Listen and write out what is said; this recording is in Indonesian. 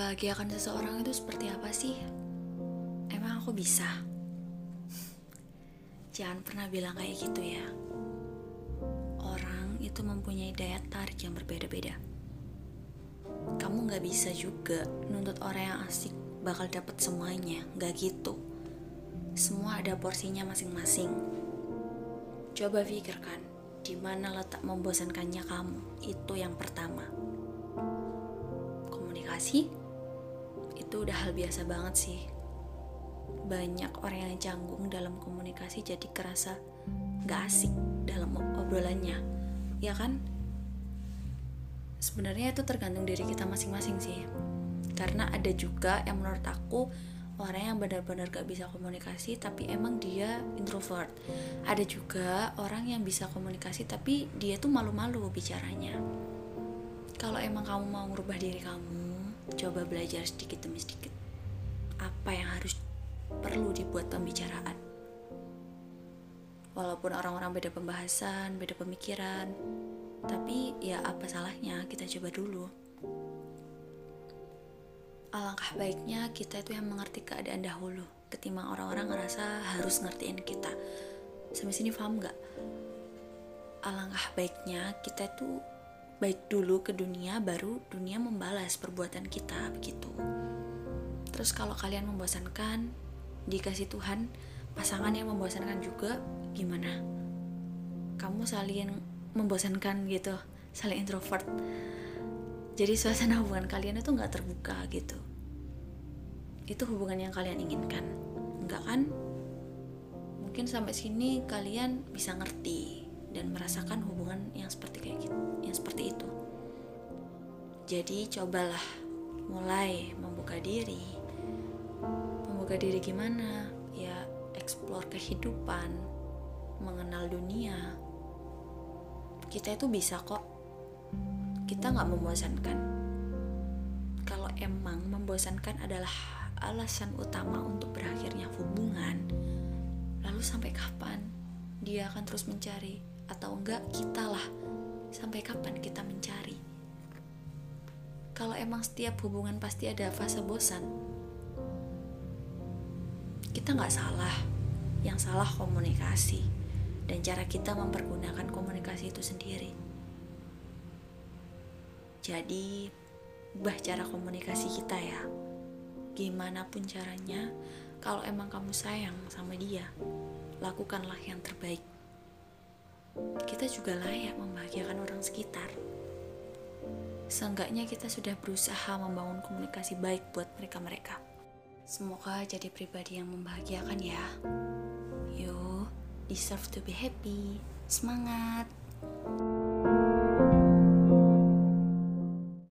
Membahagiakan seseorang itu seperti apa sih? Emang aku bisa? Jangan pernah bilang kayak gitu ya. Orang itu mempunyai daya tarik yang berbeda-beda. Kamu gak bisa juga nuntut orang yang asik bakal dapat semuanya. Gak gitu. Semua ada porsinya masing-masing. Coba pikirkan, di mana letak membosankannya kamu? Itu yang pertama komunikasi itu udah hal biasa banget sih. Banyak orang yang canggung dalam komunikasi jadi kerasa gak asik dalam obrolannya. Ya kan? Sebenarnya itu tergantung diri kita masing-masing sih. Karena ada juga yang menurut aku orang yang benar-benar gak bisa komunikasi tapi emang dia introvert. Ada juga orang yang bisa komunikasi tapi dia tuh malu-malu bicaranya. Kalau emang kamu mau merubah diri kamu coba belajar sedikit demi sedikit apa yang harus perlu dibuat pembicaraan. Walaupun orang-orang beda pembahasan, beda pemikiran, tapi ya apa salahnya kita coba dulu. Alangkah baiknya kita itu yang mengerti keadaan dahulu, ketimbang orang-orang ngerasa harus ngertiin kita. Sampai sini paham gak? Alangkah baiknya kita itu baik dulu ke dunia baru dunia membalas perbuatan kita begitu. Terus kalau kalian membosankan dikasih Tuhan pasangan yang membosankan juga gimana? Kamu saling membosankan gitu saling introvert. Jadi suasana hubungan kalian itu nggak terbuka gitu. Itu hubungan yang kalian inginkan. Enggak kan? Mungkin sampai sini kalian bisa ngerti dan merasakan hubungan yang seperti kayak gitu, yang seperti itu. Jadi cobalah mulai membuka diri. Membuka diri gimana? Ya explore kehidupan, mengenal dunia. Kita itu bisa kok. Kita nggak membosankan. Kalau emang membosankan adalah alasan utama untuk berakhirnya hubungan, lalu sampai kapan dia akan terus mencari atau enggak kita lah. Sampai kapan kita mencari? Kalau emang setiap hubungan pasti ada fase bosan kita nggak salah. Yang salah komunikasi dan cara kita mempergunakan komunikasi itu sendiri. Jadi ubah cara komunikasi kita ya. Gimana pun caranya kalau emang kamu sayang sama dia lakukanlah yang terbaik kita juga layak membahagiakan orang sekitar. Seenggaknya kita sudah berusaha membangun komunikasi baik buat mereka-mereka. Semoga jadi pribadi yang membahagiakan ya. You deserve to be happy. Semangat!